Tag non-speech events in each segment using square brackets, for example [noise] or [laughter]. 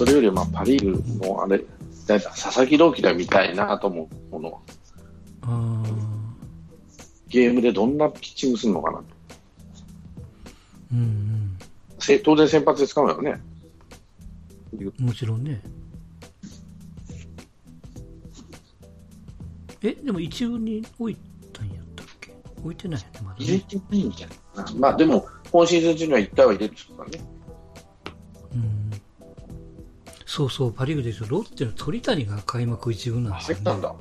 それよりまあパ・リーグのあれ、だ佐々木朗希が見たいなと思うものは、あゲームでどんなピッチングするのかなと。ーうんせ当然先発で使うよね。うん。もちろんね。え、でも一軍に置いたんやったっけ？置いてないよね、まだ入れね。てないんじゃない。まあでも、今シーズン中には1回は入れてことだね。うん。そうそう、パ・リーグで言うと、ロッテの鳥谷が開幕一軍なんですよね。焦ったんだ。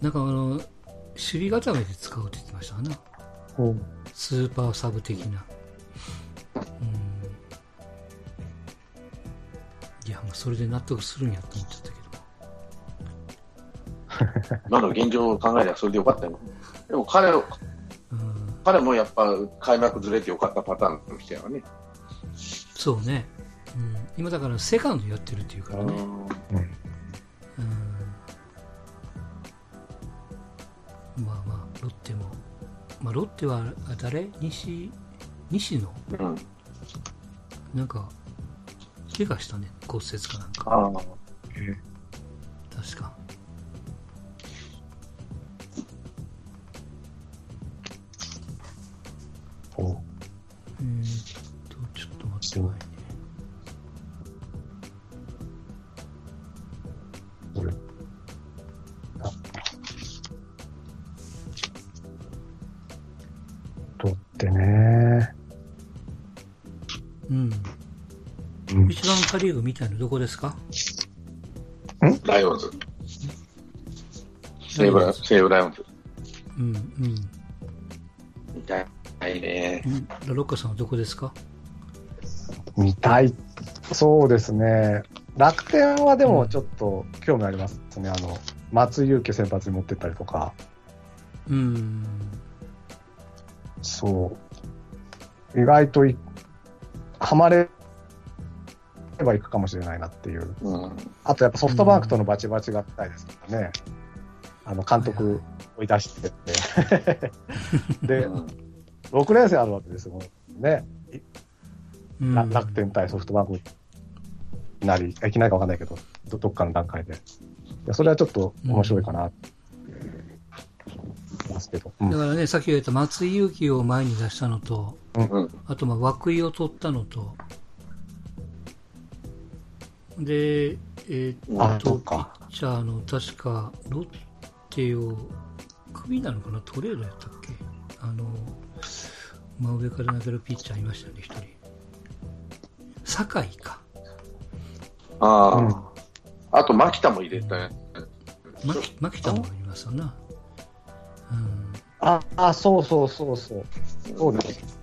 なんかあの、守備固めで使うって言ってましたかな。おスーパーサブ的な。うん。いや、まあそれで納得するんやと思っちゃったけど。[laughs] 今の現状を考えればそれでよかったよ。でも彼を、うん。彼もやっぱ開幕ずれてよかったパターンの人やわね。そうね。うん。今だからセカンドやってるっていうからね。うんうん。まあまあ、ロッテも。まあ、ロッテは、あ誰？西、西野？うん。なんか、怪我したね。骨折かなんか。ああ。確ーグみたいのどこですか？ライオンズ。西武ラ西武ライオンズ。うん、うん。みたいね。うんラロッカさんはどこですか？見たい。そうですね。楽天はでもちょっと興味ありますね。あの、松井裕樹先発に持ってったりとか。うん。そう。意外とい、ハマればいくかもしれないなっていう。うん。あとやっぱソフトバンクとのバチバチがしたいですからね。あの、監督追い出してって。で、うん6連戦あるわけですよ。ね。うんら楽天対ソフトバンクなり、いきなりかわかんないけど、どどっかの段階で。いやそれはちょっと面白いかな、思いますけど。うんだからね、さっき言った松井裕樹を前に出したのと、うん。あとまあ涌井を取ったのと、で、えーあっと、ピッチャーの確かロッテを、クビなのかな？トレードやったっけ？あの、真上から投げるピッチャーいましたよね、一人。酒井か。ああ、うんあと、牧田も入れたね。ま牧田もいますよな。うん。あ、あ、そうそうそうそう。そうです。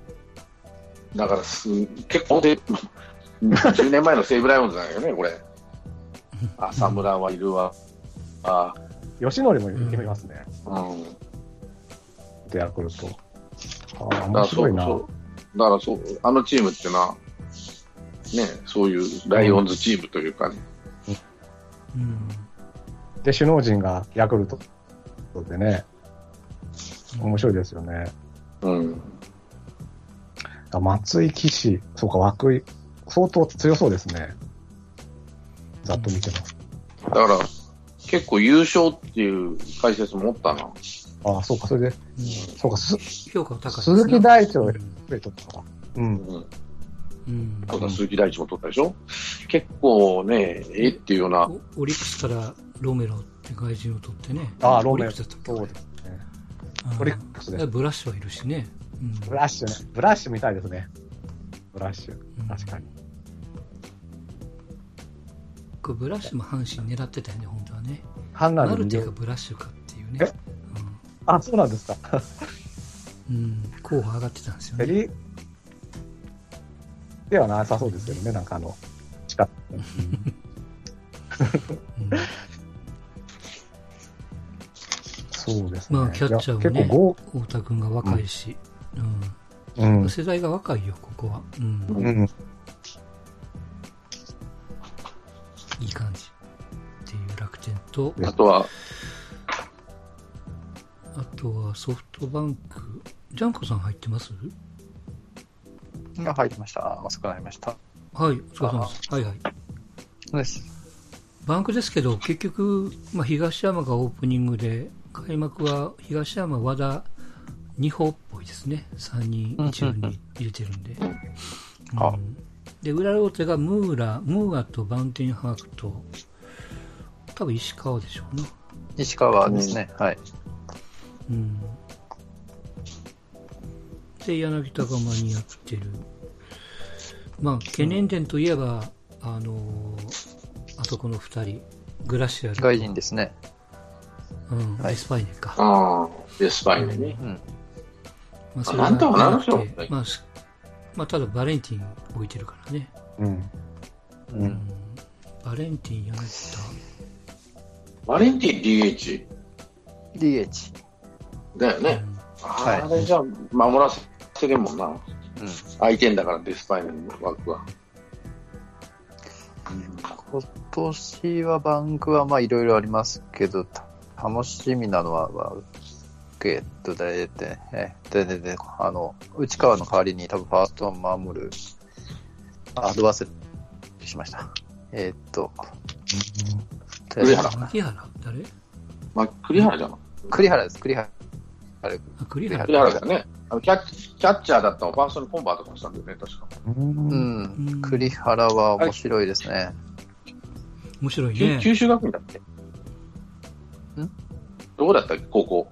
だからす、結構で、10年前の西武ライオンズだよね、これ。[laughs] 浅村はいるわ。あ吉典もいますね。あ、うん。で、ヤクルト。ああ、面白いな。だからそう、あのチームってのは、ね、そういうライオンズチームというかね。うん。で、首脳陣がヤクルトでね、面白いですよね。うん。あ松井騎士、そうか、涌井、相当強そうですね。ざっと見てます。だから、結構優勝っていう解説もおったな。ああ、そうか、それで、そうか、す評価は高い鈴木大地をうん増えとったのか。うん。うん。うんそうだ、鈴木大地も取ったでしょ？結構ね、えっていうような、オオリックスからロメロって外人を取ってね。ああ、ローメン。オリックスだったっけ？そうですね。うんオリックスですブラッシュはいるしね。うんブラッシュね。ブラッシュみたいですね。ブラッシュ。確かに。これブラッシュも阪神狙ってたよね、本当はね。ハンナマルテかブラッシュかっていうねえ。あ、そうなんですか。うん。うん候補上がってたんですよね。ではなさそうですけどね、なんかあの、近く。うんそうですね。まあ、キャッチャーもね、太田君が若いし、豪、ううんん。世代が若いよ、ここは。うん。うん。と、あとは、あとはソフトバンク。ジャンコさん入ってます？が入ってました。遅くなりました。はい、お疲れ様です。はいはい。そうです。バンクですけど、結局、まあ、東山がオープニングで、開幕は東山、和田、二歩っぽいですね。3人一塁に入れてるんで。あうんで、裏ローテがムーラ、ムーアとバウンティンハークと、多分石川でしょうね。石川ですね。はい。うん。で、柳田が間に合ってる。まあ、懸念点といえば、あのーあそこの二人、グラシアルと。外人ですね。うん、はいデスパイネか。ああ、デスパイネね。うん。まあ、あなんとかなるでしょうなくてまあ、すまあ、ただバレンティン置いてるからね。うん。う。うんん。バレンティン、柳田。バレンティン DH DH。だよね。はいあれじゃあ守らせれんもんな。うん。相手んだから、デスパイネの枠は。今年はバンクはまあいろいろありますけど、た楽しみなのは、まあ、えっと、で、で、えで、で、で、あの、内川の代わりに多分ファーストを守る、あ、ド忘れしました。えっと、栗原牧原？誰？まあ、栗原じゃん。栗原です、栗原。あ、栗原。栗原だよね。あのキャッキャッチャーだったのファーストにコンバートとかしたんだよね、確か。うん。栗原は面白いですね。面白いね。九九州学院だっけ？ん？どこだったっけ？高校。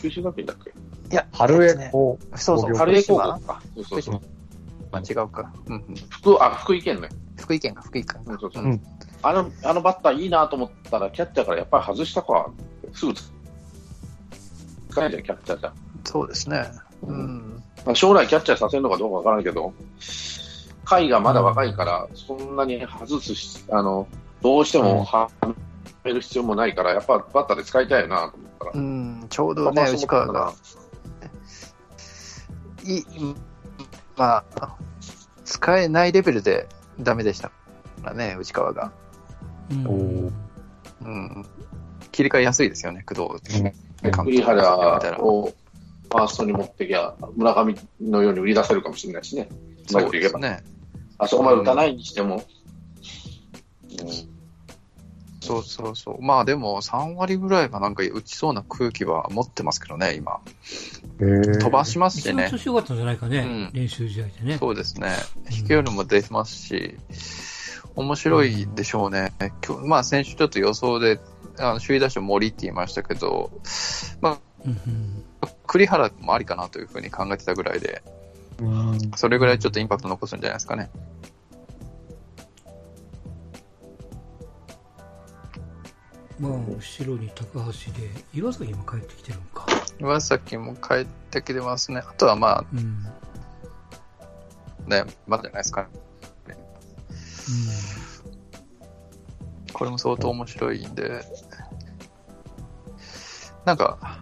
九州学院だっけ？いや、春江高そうそう、春江高校島か。そうそうそう。まあ違うか。うんうん。福、あ、福井県ね。福井県か、福井県か。そうそう。うんあの、あのバッターいいなと思ったら、キャッチャーからやっぱり外したか。すぐ使えじゃん、キャッチャーじゃん。そうですね。うん。まあ、将来キャッチャーさせるのかどうかわからんけど、甲斐がまだ若いから、そんなに外すし、あの、どうしてもはめる必要もないから、やっぱバッターで使いたいなと思ったら。うん、ちょうどね、内川が、いい、まあ、使えないレベルでダメでしたからね、内川が。うんうん。切り替えやすいですよね、工藤栗原をファーストに持ってきゃ、村上のように売り出せるかもしれないしね。そうくいけば。ですね。あそこまで打たないにしても。そうそうそう。まあでも、3割ぐらいはなんか打ちそうな空気は持ってますけどね、今。飛ばしますしね調。子良かったんじゃないかね、うん練習試合でね。そうですね。飛距離も出ますし、面白いでしょうね。今日まあ先週ちょっと予想で、あの首位打者森って言いましたけど、まうんうんあ、栗原もありかなというふうに考えてたぐらいで、うんそれぐらいちょっとインパクト残すんじゃないですかね。まあ、後ろに高橋で、岩崎も帰ってきてるのか。岩崎も帰ってきてますね。あとはまうん。あね、まだじゃないですか。これも相当面白いんで、なんか、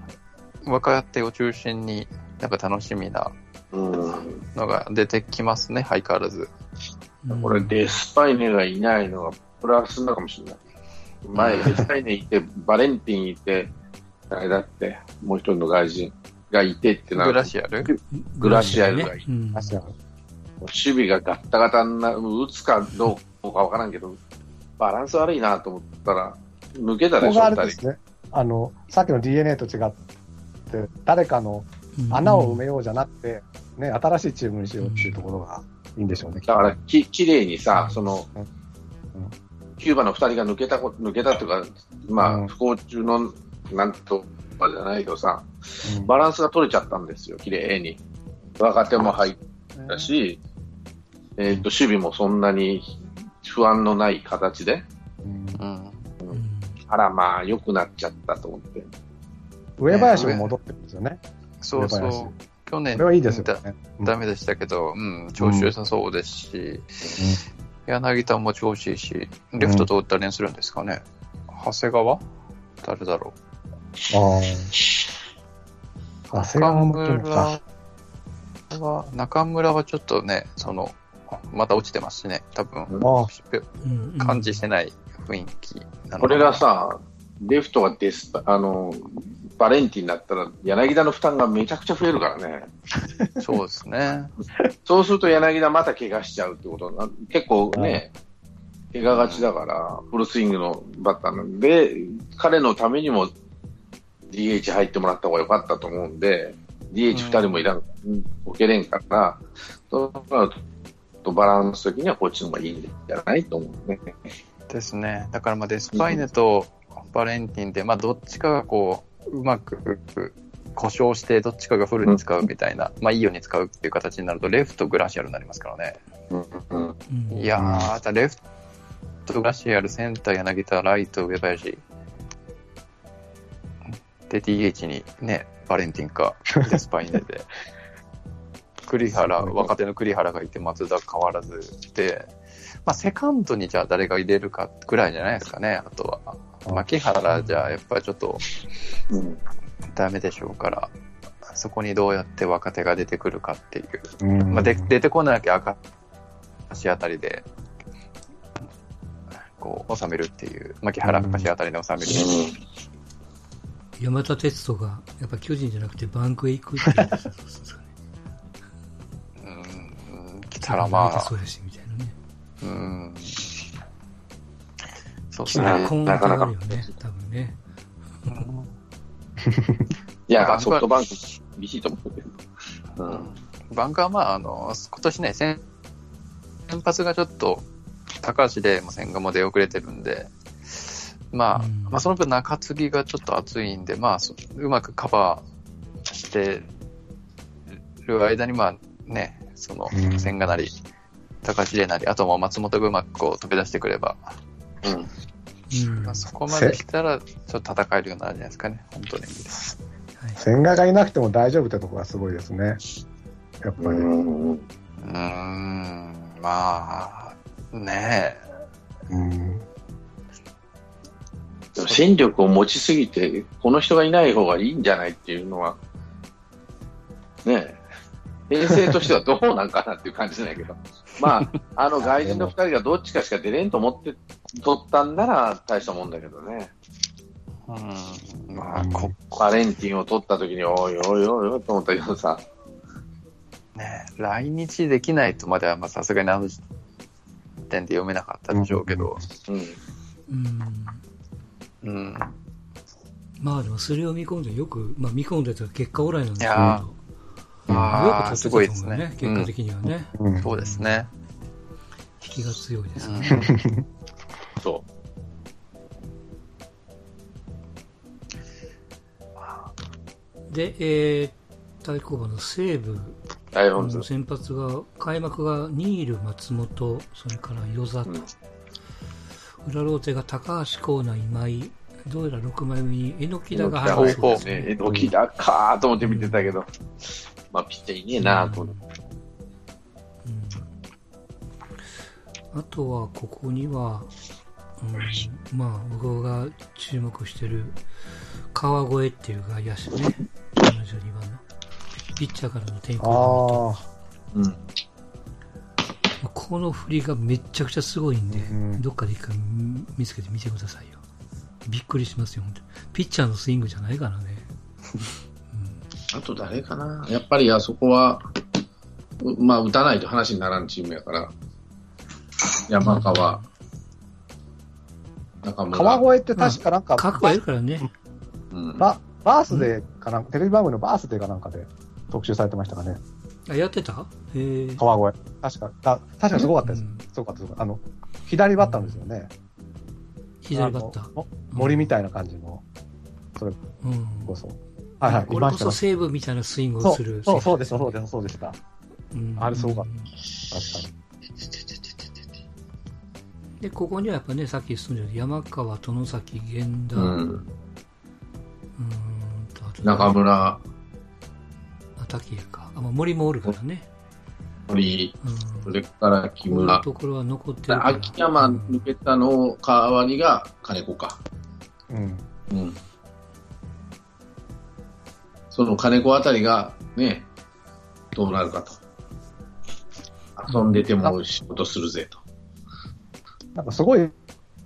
若手を中心になんか楽しみなうん。のが出てきますね、相変わらず。うん。これ、デスパイネがいないのがプラスなのかもしれない。前、デスパイネいて、バレンティンいて、誰だって、もう一人の外人がいてってなグる。とラシアル？グラシアルがいいうん。守備がガッタガタになる、打つかどうかわからんけど、バランス悪いなと思ったら、抜けたでしょ、ここがあれで二人。すね。あの、さっきの DNA と違って、誰かの穴を埋めようじゃなくて、ね、新しいチームにしようっていうところがいいんでしょうね。だから、き、綺麗にさ、そのうんうん、キューバの二人が抜けたこ、抜けたっていうか、まうん。あ、不幸中の、なんとかじゃないけどさ、うん。バランスが取れちゃったんですよ、綺麗に。若手も入ったし、えっ、と、守備もそんなに不安のない形で、うん。あら、まあ、良くなっちゃったと思って。上林も戻ってるんですよね。そうそう。去年これはいいですよだね。ダメでしたけど、うん、調子良さそうですし、柳田も調子いいし、レフトと誰にするんですかね。長谷川？誰だろああ。長谷川もは、中村はちょっとね、その、また落ちてますしね、多分、感じしてない雰囲気なのこれがさ、レフトがデスパ、あの、バレンティンだったら、柳田の負担がめちゃくちゃ増えるからね。[laughs] そうですね。そうすると柳田また怪我しちゃうってことな、結構ね、怪我がちだから、フルスイングのバッターなんで、彼のためにも DH 入ってもらった方が良かったと思うんで、DH2 人もいらん、置けれんから、そうなるとバランス的にはこっちの方がいいんじゃないと思うね。ですね。だからまあデスパイネとバレンティンで、まあどっちかがこう、うまく故障して、どっちかがフルに使うみたいな、まあいいように使うっていう形になると、レフトグラシアルになりますからね。うんうんうんいやー、じゃあレフトグラシアル、センター柳田、ライト上林。で、DH にね、バレンティンか、デスパイネで。[laughs] 栗原、若手の栗原がいて、松田変わらずで、まあ、セカンドにじゃあ誰が入れるかぐらいじゃないですかね、あとは。牧原じゃやっぱりちょっとうんダメでしょうから、そこにどうやって若手が出てくるかっていう。うんまあ、で出てこなきゃ赤足あたりで、こう、収めるっていう、牧原足あたりで収めるう。山田哲人が、やっぱ巨人じゃなくてバンクへ行くっていう。うん、来たらまあそう、やし、みたいなね。うん。そうですね。今後があるよね、多分ね。[laughs] いや、ソフトバンク厳しいと思うけど。うんバンクはまあ、あの、今年ね、先先発がちょっと、高橋でも千賀も出遅れてるんで、まあ、うんまあその分中継ぎがちょっと熱いんで、まあ、そうまくカバーしてる間に、まあね、そのうん、千賀なり、高橋でなり、あともう松本がうまくこう飛び出してくれば、うんうん。はまあ、そこまでしたら、ちょっと戦えるようになるんじゃないですかね、本当に。い。千賀がいなくても大丈夫ってとこがすごいですね。やっぱり。うんうーん、まあ、ねうん。でも戦力を持ちすぎて、この人がいない方がいいんじゃないっていうのは、ねえ、編成としてはどうなんかなっていう感じじゃないけど、まあ、[laughs] あの外人の2人がどっちかしか出れんと思って取ったんなら大したもんだけどね、うん、まあ、こ、バレンティンを取った時に、おいおいおいおいと思ったけどさ、ね、来日できないとまでは、まあ、さすがにあの時点で読めなかったでしょうけど、うん、うん。うん。まあでもそれを見込んでよく、まあ見込んでた結果オーライなんですけど、ああ、よくすごい取ってですね。たと思う結果的にはね、うん。そうですね。引きが強いですうね。ん。[laughs] そで、えー、対抗馬の西武の。先発が、開幕がニール、松本、それから与座。と、うん。裏ローテが高橋光成、今井、どうやら6枚目に榎木田が入るそうです。ね、えどきだかーと思って見てたけど、まあ、ピッチャーいねえなと思って。うんあとは、ここには、うん、まあ、僕が注目してる、川越っていう外野手ね、72番の。ピッチャーからの転向あうんこの振りがめっちゃくちゃすごいんで、うんどっかで一回見つけてみてくださいよ。びっくりしますよ、本当にピッチャーのスイングじゃないからね。あと誰かな？やっぱりあそこは、うまあ、打たないと話にならんチームやから、山川、中あ。村。川越って確かなんか、覚悟いるからね。うん、ババースデーかなんか、テレビ番組のバースデーかなんかで特集されてましたかね。あ、やってた？へえ。川越。確か、あ確かすごかったです。うんすごかった、すごかった。あの、左バッターですよね。左バッター。森みたいな感じの、それうん。はいはい、これこそいましたね。西武みたいなスイングをする。そうそうです、そうです、そうでした。うんあれすごかった確かに。で、ここにはやっぱね、さっき住んでる山川、殿崎、源田、ううーんん。と、中村、あ、滝谷か。あ、まあ、森もおるからね。堀、うん。それから木村。ところは残ってるから。秋山抜けたの代わりが金子か。うん。うん。その金子あたりがね、どうなるかと。遊んでても仕事するぜと。なんかすごい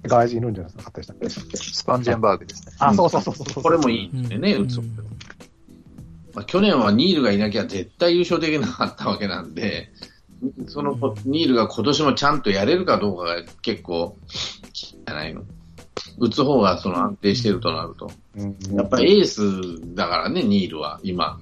外人いるんじゃないですか、でしたっけスパンジェンバーグですね。あ、そうそうそうそう。これもいいんでね、打つ。まあ、去年はニールがいなきゃ絶対優勝できなかったわけなんで、そのニールが今年もちゃんとやれるかどうかが結構、じゃないの。打つ方がその安定してるとなると。うんやっぱりエースだからね、ニールは、今。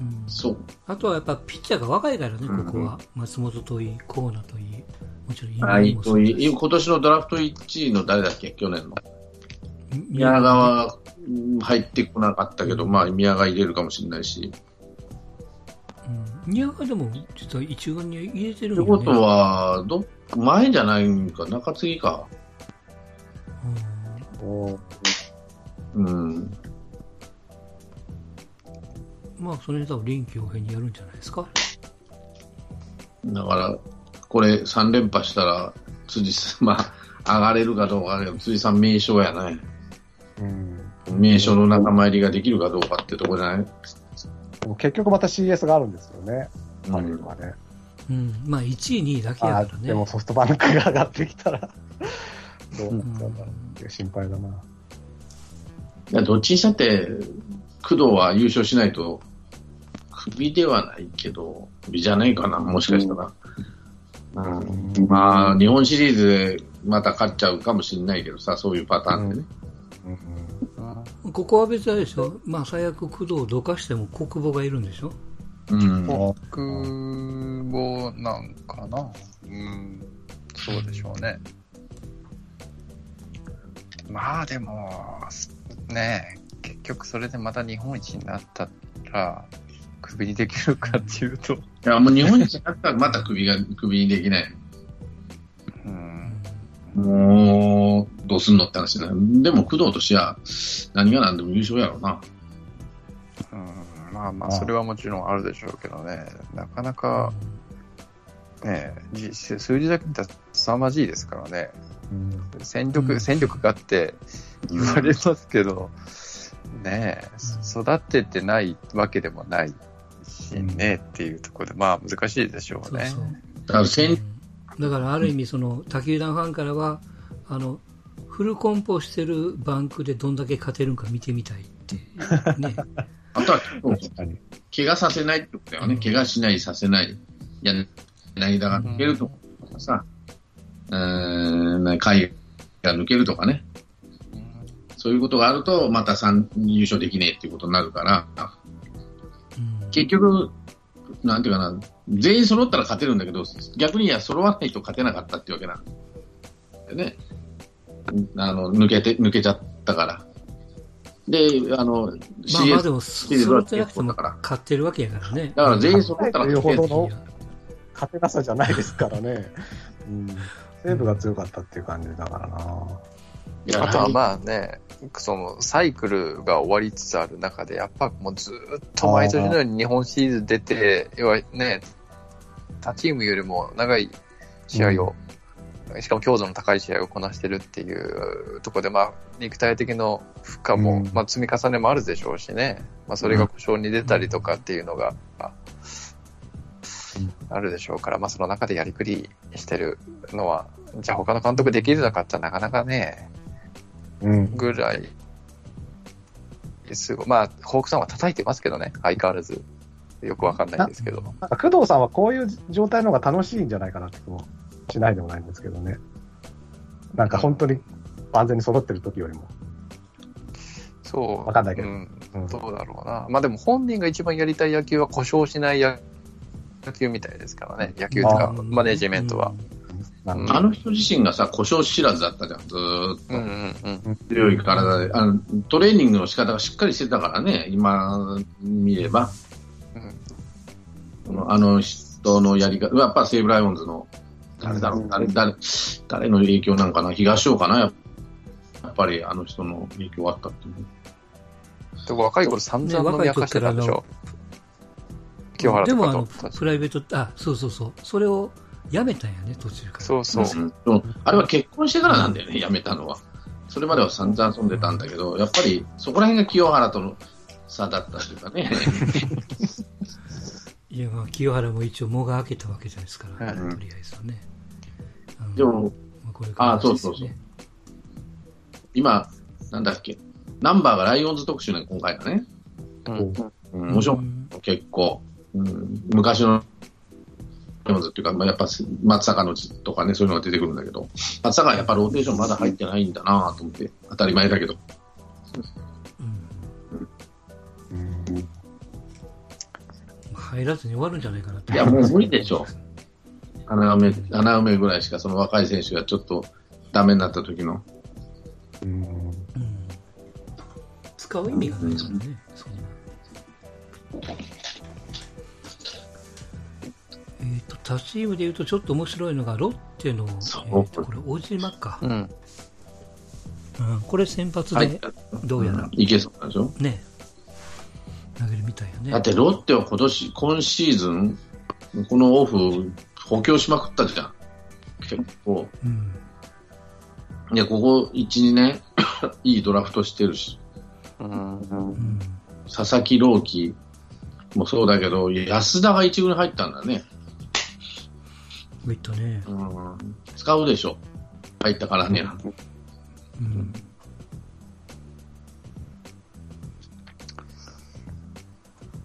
うんそう。あとはやっぱピッチャーが若いからね、うんここは。松本といい、コーナといい、もちろん今もそうだし今年のドラフト1位の誰だっけ、去年の。宮宮川入ってこなかったけど、まあ宮川入れるかもしれないし。うん宮川でも実は一軍に入れてるんってよね。ことは、ど前じゃないんか、中継ぎか。うんおうん。まあ、それに多分臨機応変にやるんじゃないですか。だから、これ3連覇したら、辻さん、[laughs] まあ、上がれるかどうかだけど、辻さん名称やね。うん名称の仲間入りができるかどうかってとこじゃない？結局また CS があるんですよね、うんパ・リーグはね。うん。まあ、1位、2位だけやあからね。でもソフトバンクが上がってきたら、どうなっちゃうんだろうっていう心配だな。いやどっちにしたって、工藤は優勝しないと、クビではないけど、クビじゃないかな、もしかしたら。うん、まあ、日本シリーズでまた勝っちゃうかもしれないけどさ、そういうパターンでね。うんここは別にあれでしょ？まあ、最悪工藤をどかしても国母がいるんでしょ？うん。僕もなんかな？うん、そうでしょうね。まあでも、ねえ、結局それでまた日本一になったら、クビにできるかっていうと、いや、もう日本一だったらまたクビが、クビにできない。うん、もう、どうすんのって話だ。でも工藤としては、何が何でも優勝やろうな。うん、まあまあ、それはもちろんあるでしょうけどね、なかなか、ねえ、じ数字だけ見たら凄まじいですからね。うん戦力、うん戦力がって言われますけど、ねえ、育っててないわけでもないしね、っていうところで、まあ難しいでしょうね。そうそう。だからある意味その他球団ファンからはあのフルコンポしてるバンクでどんだけ勝てるんか見てみたいってね [laughs] あとは。怪我させないってことだよね。怪我しない、させない。やないだが抜けるとかさ、うーん、海が抜けるとかね。そういうことがあると、また三優勝できねえっていうことになるから、うん結局、なんていうかな、全員揃ったら勝てるんだけど、逆にいや、揃わないと勝てなかったっていうわけなんだよね。あの、抜けて、抜けちゃったから。で、あの、まあまあでも揃ってなくても勝ってるわけやからねだから全員揃ったら勝てるの勝てなさじゃないですからね。うん。西武が強かったっていう感じだからな。いやあとはまあね、そのサイクルが終わりつつある中で、やっぱもうずっと毎年のように日本シリーズ出て、要はね、他チームよりも長い試合を、しかも強度の高い試合をこなしてるっていうところで、まあ、肉体的の負荷も、うん。まあ、積み重ねもあるでしょうしね、まあ、それが故障に出たりとかっていうのが、あるでしょうから、まあ、その中でやりくりしてるのは、じゃあ他の監督できるのかってなかなかね、うん。ぐらい、すごい、まあ、ホークさんは叩いてますけどね、相変わらず。よくわかんないんですけど。なんか工藤さんはこういう状態の方が楽しいんじゃないかなって気もしないでもないんですけどね。なんか本当に万全に揃ってる時よりも。そう。わかんないけどうん。うんどうだろうな。まあでも本人が一番やりたい野球は故障しない野球みたいですからね。野球とかあ、マネジメントは。あの人自身がさ、故障知らずだったじゃん、ずーっと。うんうんうん。強い体で、あの、トレーニングの仕方がしっかりしてたからね、今見れば。うんあの人のやり方、やっぱ西武ライオンズの、誰だろう、誰、誰、誰の影響なんかな、東尾かな、やっぱりあの人の影響があったっていう。でも若い頃散々飲み明かしてたんでしょ。清原でもあのとかと。プライベートあそうそうそうそれをやめたんやね途中からそうそう。うんでもあれは結婚してからなんだよね、辞めたのは。それまでは散々遊んでたんだけど、やっぱりそこら辺が清原との差だったというかね。[laughs] いやまあ清原も一応藻が開けたわけじゃないですから、うんとりあえずはねでも、まあ、これからあそうそうそう今、なんだっけ、ナンバーがライオンズ特集ね、今回だね。うんうん、面白い、うん結構。うん、昔のライオンズっていうか、まあ、やっぱ松坂の字とかね、そういうのが出てくるんだけど、松坂はやっぱローテーションまだ入ってないんだなと思って、当たり前だけど。うん。うん。入らずに終わるん。じゃないかなっていやもう無理でしょ穴埋め、穴埋めぐらいしか、その若い選手がちょっとダメになった時の。うん。うん。使う意味がないですもん。ね、そん。な。えっ、と、他チームで言うとちょっと面白いのが、ロッテの、えーとこれ、小島か、うん。うん。これ先発ではい。どうやらんいけそうなんでしょね、投げるみたいよね。だってロッテは今年、今シーズン、このオフ、補強しまくったじゃん。結構。うん。いや、ここ1、2年、[coughs] いいドラフトしてるし、うん。うん。佐々木朗希もそうだけど、安田が1軍に入ったんだね。ウィットね。うん、使うでしょ。入ったからには。うん。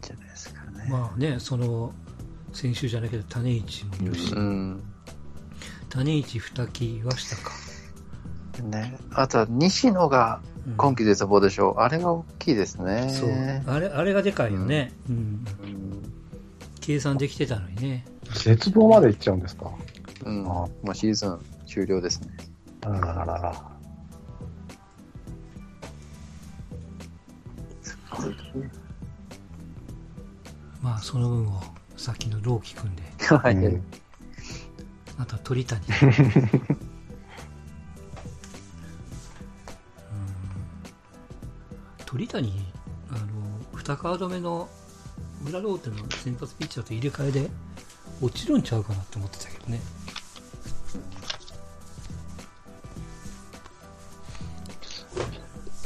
じゃないですかね。まあね、その、先週じゃないけど、種市もいるし、うん。種市二木岩下か。ね。あとは西野がうん今季出た棒でしょう。あれが大きいですね。そう。あれ、あれがでかいよね。うん。うん。計算できてたのにね。絶望まで行っちゃうんですか？うん。あもうシーズン終了ですね。あらららら。まあ、その分を、さっきの朗希君で、[laughs] はい。うんあとは鳥谷。[laughs] うん鳥谷、あの、二カード目の裏ローテの先発ピッチャーと入れ替えで落ちるんちゃうかなって思ってたけどね。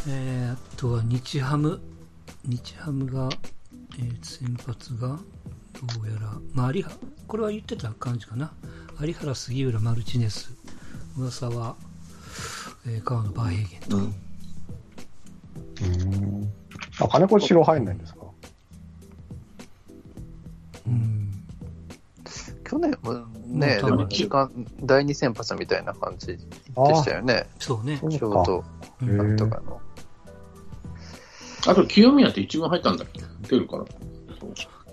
えー、あとは日ハム。日ハムが、えー先発が、どうやら、まあ、有、これは言ってた感じかな。有原、杉浦、マルチネス、噂は、えー、川野バーヘーゲンと。うんうん。あ、金子白入んないんですか？ね、うんでも時間、第二先発みたいな感じでしたよね。そうね。そうちょうど、うんへなんとかの。あと、清宮って1軍入ったんだっけ？出るから。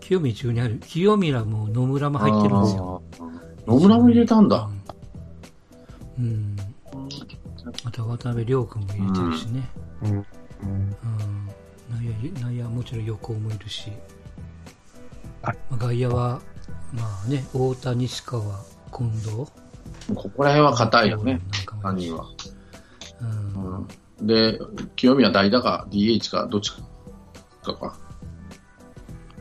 清宮中にある。清宮も野村も入ってるんですよ。野村も入れたんだ。うん。うん。あとは渡辺亮君も入れてるしね。うん。うん。うん。内野、内野はもちろん横もいるし。外野は、まあね、太田、西川、近藤。ここら辺は硬いよね、なんかも3いるし人は。うん。うんで、清宮代打か DH かどっちかか。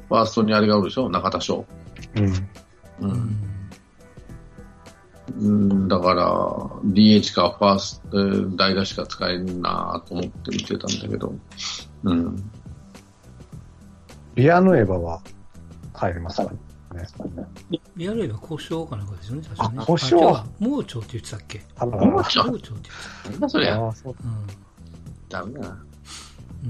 ファーストにあれがおるでしょ中田翔。うん。う。うんん。うん、だから、DH かファースト、えー代打しか使えんなと思って見てたんだけど。うん。ビアヌエバは入りますかね。リアルエは故障かなんかですよね、確かね。あ故障あ違うわ盲腸って言ってたっけ？盲腸？盲腸って言ってなんだそりゃ。ああ、そう。た。ダメだな。う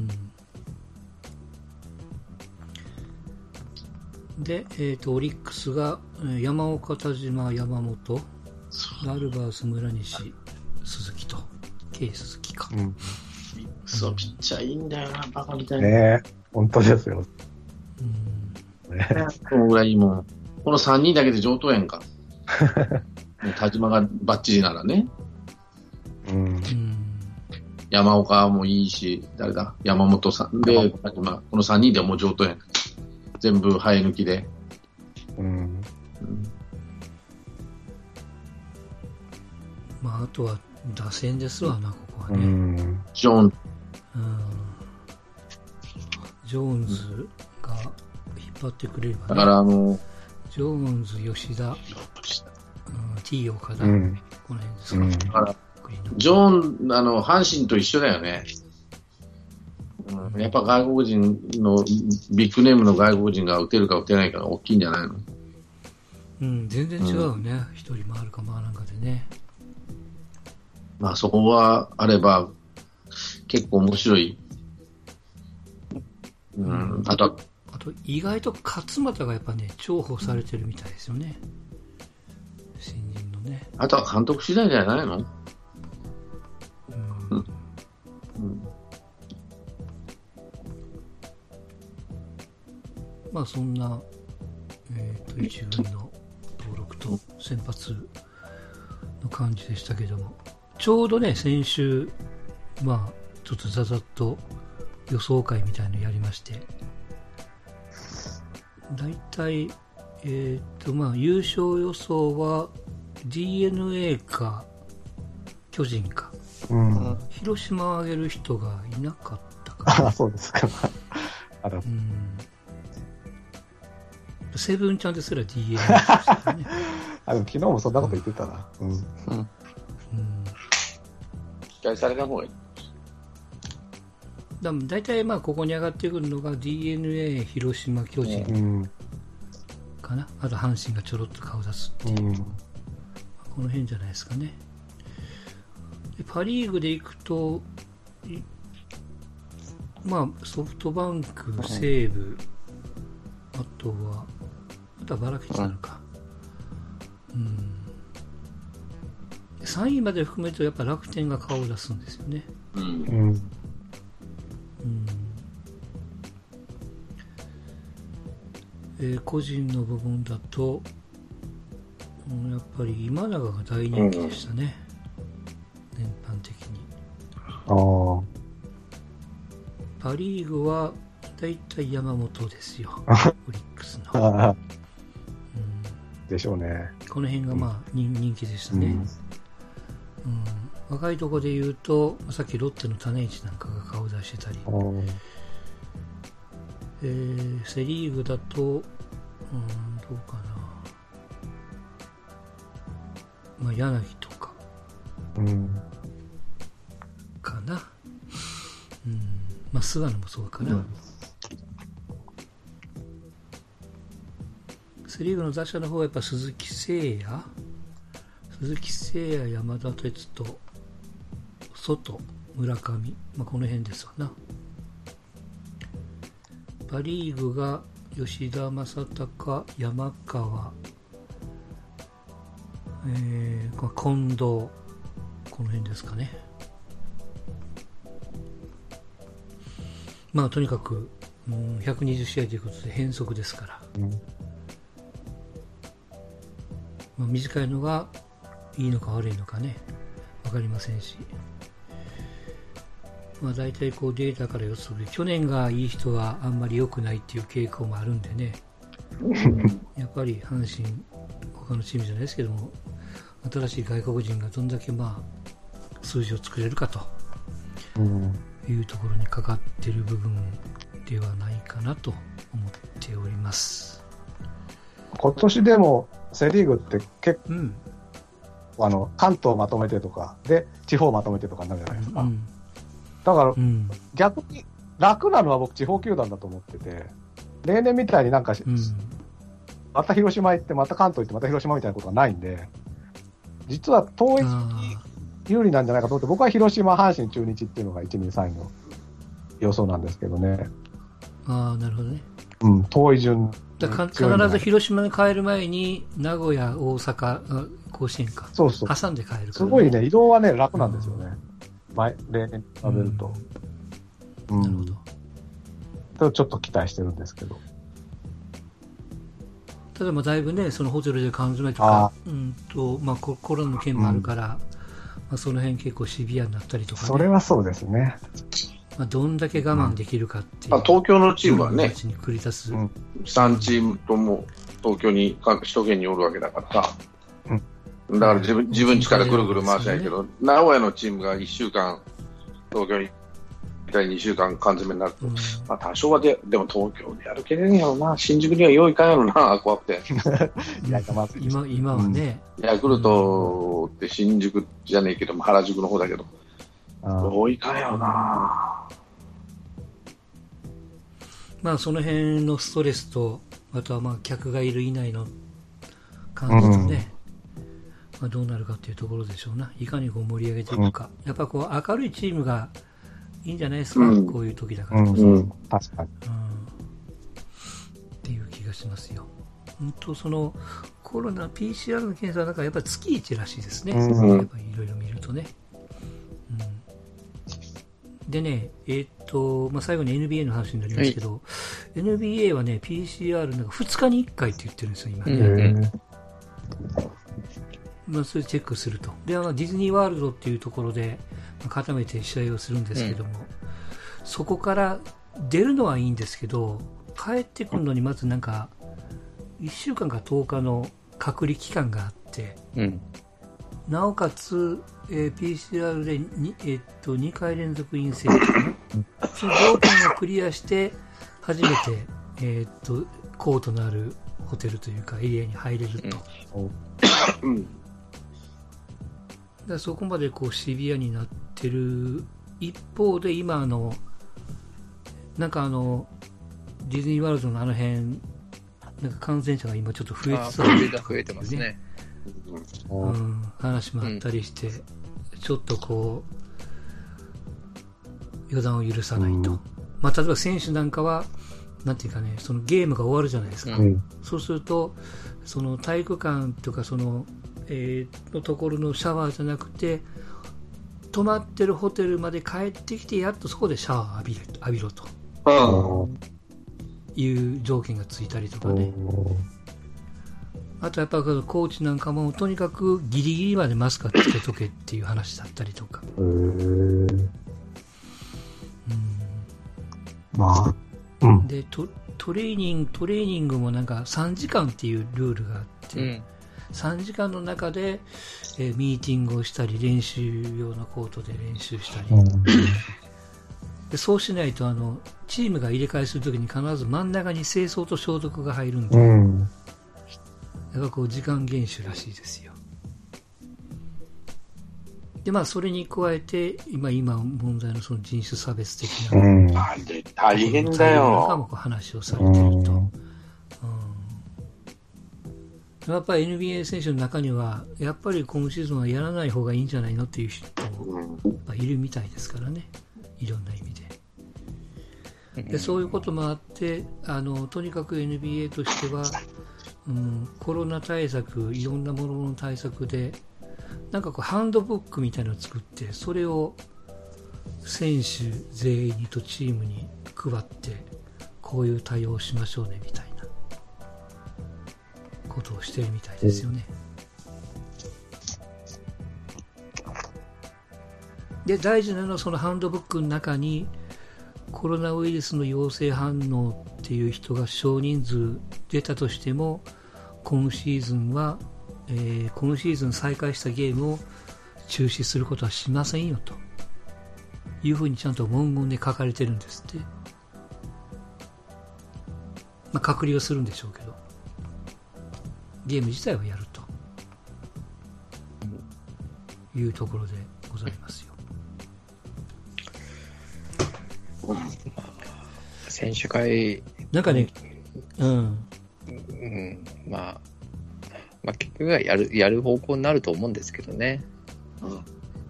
ん。で、えっ、と、オリックスが、えー山岡、田島、山本、アルバース、村西、鈴木と、K 鈴木か。うん。そう、ピッチャーいいんだよな、バカみたいな。ねえ、本当ですよ。うん。ねこのぐらいもう、この3人だけで上等やんか。も [laughs] う田島がバッチリならね。うん。うん。山岡もいいし、誰だ？山本さんで、田島この3人でもう上等やん。全部生え抜きで。うん。うんまあ、あとは、打線ですわな、ここはうね。ん。ジョーン、うん。ジョーンズってくれればね。だからあの、ジョーンズ、吉田、うん、T 岡田、うん。この辺ですか。うん。だからジョーン、あの、阪神と一緒だよね。うん、やっぱ外国人の、ビッグネームの外国人が打てるか打てないかが大きいんじゃないの？うん、全然違うよね。一、人回るか回らんかでね。まあそこはあれば、結構面白い。うん、あとは、あと、意外と勝俣がやっぱね、重宝されてるみたいですよね。新人のね。あとは監督次第じゃないの？うん。うん。まあそんな、えっ、と、一軍の登録と先発の感じでしたけども、ちょうどね、先週、まあ、ちょっとざざっと予想会みたいのやりまして、大体、えっ、と、まあ、優勝予想は DNA か巨人か、うん。広島を挙げる人がいなかったかなあ [laughs] そうですか。[laughs] あら、うんセブンちゃんですら DNA でしたね。[laughs] あでも昨日もそんなこと言ってたな。うん。うん期待された方がいい。だ大体まあここに上がってくるのが DNA、広島、巨人うん。かな。あと阪神がちょろっと顔出す。うん。この辺じゃないですかね。でパ・リーグでいくと、いまあソフトバンク、西武、あとは、あとはバラケツなのか。うん。3位まで含めるとやっぱ楽天が顔を出すんですよね。うん。うん。うんえー個人の部分だと、うんやっぱり今永が大人気でしたね、全般的に。ああ。パ・リーグは大体山本ですよ、オリックスの。うんでしょうね。この辺がまあ人人気でしたね、うん。うん若いところで言うと、さっきロッテの種市なんかが顔出してたり、えーセ・リーグだと、うん、どうかな、まあ、柳とか。うん。かな、うん。まあ、菅野もそうかな、うん。セ・リーグの打者の方はやっぱ鈴木誠也、鈴木誠也、山田哲人、外、村上、まあ、この辺ですわな。パ・リーグが吉田正尚、山川、えー、近藤、この辺ですかね。まあとにかく、うん、120試合ということで変則ですから、うん。まあ、短いのがいいのか悪いのかね、わかりませんし、まあ大体こうデータから予測で、去年がいい人はあんまり良くないっていう傾向もあるんでね、[laughs] やっぱり阪神、他のチームじゃないですけども、新しい外国人がどんだけまあ数字を作れるかとうん。いうところにかかっている部分ではないかなと思っております。今年でも、セリーグって結うん。構、あの、関東まとめてとか、で、地方まとめてとかになるじゃないですか。うん。だからう、ん。逆に楽なのは僕、地方球団だと思ってて、例年みたいになんかし、うん。また広島行って、また関東行って、また広島みたいなことがないんで、実は統一あ有利なんじゃないかと思って、僕は広島、阪神、中日っていうのが1、2、3位の予想なんですけどね。ーあー、なるほどね。うん、遠い順。だか必ず広島に帰る前に名古屋、大阪、あ甲子園か、そうそう。挟んで帰るから、すごいね、移動はね、楽なんですよね。前、例年に比べると。うん。なるほど。とちょっと期待してるんですけど。ただまあだいぶね、そのホテルで缶詰とあか、うんと、まあココロナの件もあるから、まあその辺結構シビアになったりとかね、それはそうですね。まあどんだけ我慢できるかっていう。まあ、東京のチームはね、繰り出す。うん3チームとも東京に、か首都圏におるわけだからさ。だから自分、自分力ぐるぐる回しないけど、名古屋のチームが1週間、東京に、第2週間缶詰になると、うん。まあ多少はで、でも東京でやるけれんやろな。新宿には用意かんやろな、怖くて。今今はね、ヤクルトって新宿じゃねえけども、原宿の方だけど、あー。多いかんやろな。まあその辺のストレスと、あとはまあ客がいる以内の感じとね、ままあ、どうなるかっていうところでしょうな。いかにこう盛り上げていくか。やっぱこう明るいチームがいいんじゃないですか。うんこういう時だかうんらこそ。うん。確かに。うんっていう気がしますよ。本当そのコロナ PCR の検査はなんかやっぱり月1らしいですね。うんやっぱりいろいろ見るとね。うん、でね、えーっと、まあ、最後に NBA の話になりますけど、NBA はね、PCR なんか2日に1回って言ってるんですよ、今ね。まあ、それチェックすると。で、あのディズニーワールドっていうところで、まあ固めて試合をするんですけども、そこから出るのはいいんですけど、帰ってくるのにまずなんか、1週間か10日の隔離期間があって、うん。なおかつ、えー PCR でに、えーっと2回連続陰性かな [laughs] その条件をクリアして、初めて、えーっと、コートのあるホテルというかエリアに入れると。うん。[laughs] だそこまでこうシビアになってる一方で今あのなんかあのディズニーワールドのあの辺なんか感染者が今ちょっと増えあつつあるー増えてますね。おうん、話もあったりして、ちょっとこう予断を許さないと、うん。まあ、例えば選手なんかはなんていうかねそのゲームが終わるじゃないですか、うんうん。そうすると、その体育館とかその、えーのところのシャワーじゃなくて、泊まってるホテルまで帰ってきて、やっとそこでシャワー浴びれ浴びろとうん。いう条件がついたりとかね。あとやっぱりコーチなんかも、とにかくギリギリまでマスクはつけとけっていう話だったりとか。うんまあ、うん。でト、トレーニング、トレーニングもなんか3時間っていうルールがあって、うん。3時間の中で、えーミーティングをしたり練習用のコートで練習したり、うん。でそうしないとあのチームが入れ替えするときに必ず真ん中に清掃と消毒が入るんで、うん。だからこう時間厳守らしいですよ。でまあそれに加えて今今問題のその人種差別的な、うん。大変だなんかも話をされていると、うんやっぱり NBA 選手の中にはやっぱり今シーズンはやらない方がいいんじゃないのっていう人もいるみたいですからね、いろんな意味で。でそういうこともあってあの、とにかく NBA としては、うん、コロナ対策、いろんなものの対策で、なんかこうハンドブックみたいなのを作って、それを選手全員にとチームに配って、こういう対応をしましょうねみたいなことをしてるみたいですよね。で大事なのはそのハンドブックの中にコロナウイルスの陽性反応っていう人が少人数出たとしても今シーズンは、えー今シーズン再開したゲームを中止することはしませんよと。いうふうにちゃんと文言で書かれてるんですって、まあ、隔離をするんでしょうけど。ゲーム自体はやるというところでございますよ選手会、なんかね、うん、うん、まあ、まあ、結局はやる、やる方向になると思うんですけどね。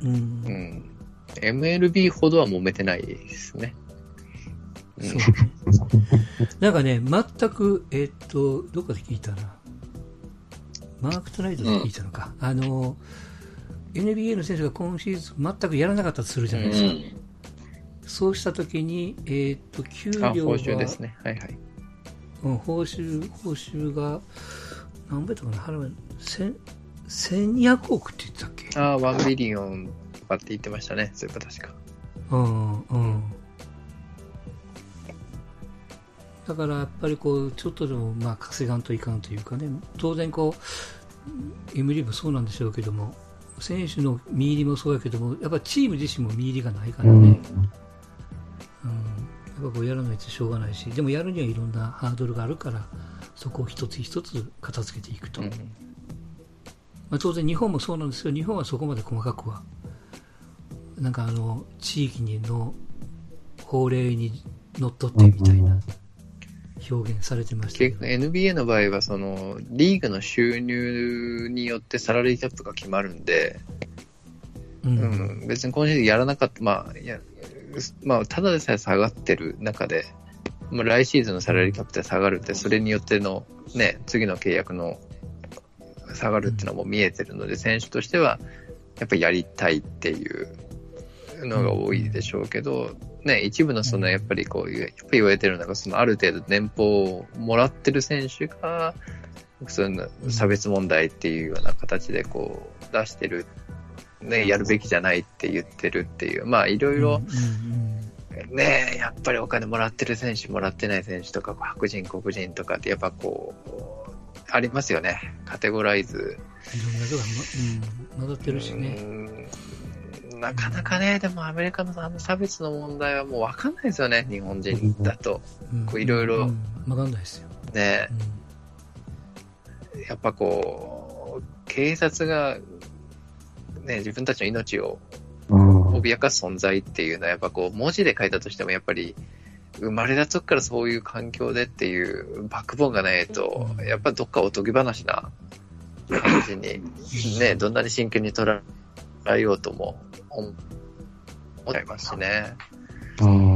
うんう、ん。MLB ほどは揉めてないですね。うんそう。なんかね、全く、えっと、どこで聞いたな。マークトナイトで聞いたのか。あの、NBA の選手が今シーズン全くやらなかったとするじゃないですか。そうしたときに、えっと、給あ、料が、報酬ですね。はいはい。うん、報酬、報酬が、何倍とかな、払う、千、1200億って言ってたっけ？あ、1ビリオンとかって言ってましたね。そういえば確か。うんうんだからやっぱりこうちょっとでもまあ稼がんといかんというかね当然こう M リーグもそうなんでしょうけども選手の見入りもそうやけどもやっぱチーム自身も見入りがないからね、うん、やっぱこうやらないとしょうがないしでもやるにはいろんなハードルがあるからそこを一つ一つ片付けていくと、うん。まあ、当然日本もそうなんですけど日本はそこまで細かくはなんかあの地域にの法令にのっとってみたいな表現されてましたけど。NBA の場合は、その、リーグの収入によってサラリーキャップが決まるんで、ううん。ん、別に今シーズンやらなかった、まあ、いや、まあ、ただでさえ下がってる中で、まあ、来シーズンのサラリーキャップで下がるって、それによっての、ね、次の契約の下がるっていうのも見えてるので、選手としては、やっぱりやりたいっていうのが多いでしょうけど、ね、一部のその、やっぱりこういう、やっぱり言われてるのが、そのある程度年俸をもらってる選手が、その差別問題っていうような形でこう出してる、ね、やるべきじゃないって言ってるっていう、まあいろいろね、やっぱりお金もらってる選手、もらってない選手とか、白人、黒人とかってやっぱこう、ありますよね。カテゴライズ。いろんな人が、混ざってるしね。うんなかなかね、でもアメリカのあの差別の問題はもうわかんないですよね、日本人だと。うんこういろいろうんわかんないですよ。ね、うやっぱこう、警察が、ね、自分たちの命をうん。脅かす存在っていうのは、やっぱこう、文字で書いたとしても、やっぱり、生まれた時からそういう環境でっていうバックボーンがないと、やっぱどっかおとぎ話な感じに、ね、どんなに真剣に捉えようとも思っちゃいますしね。うん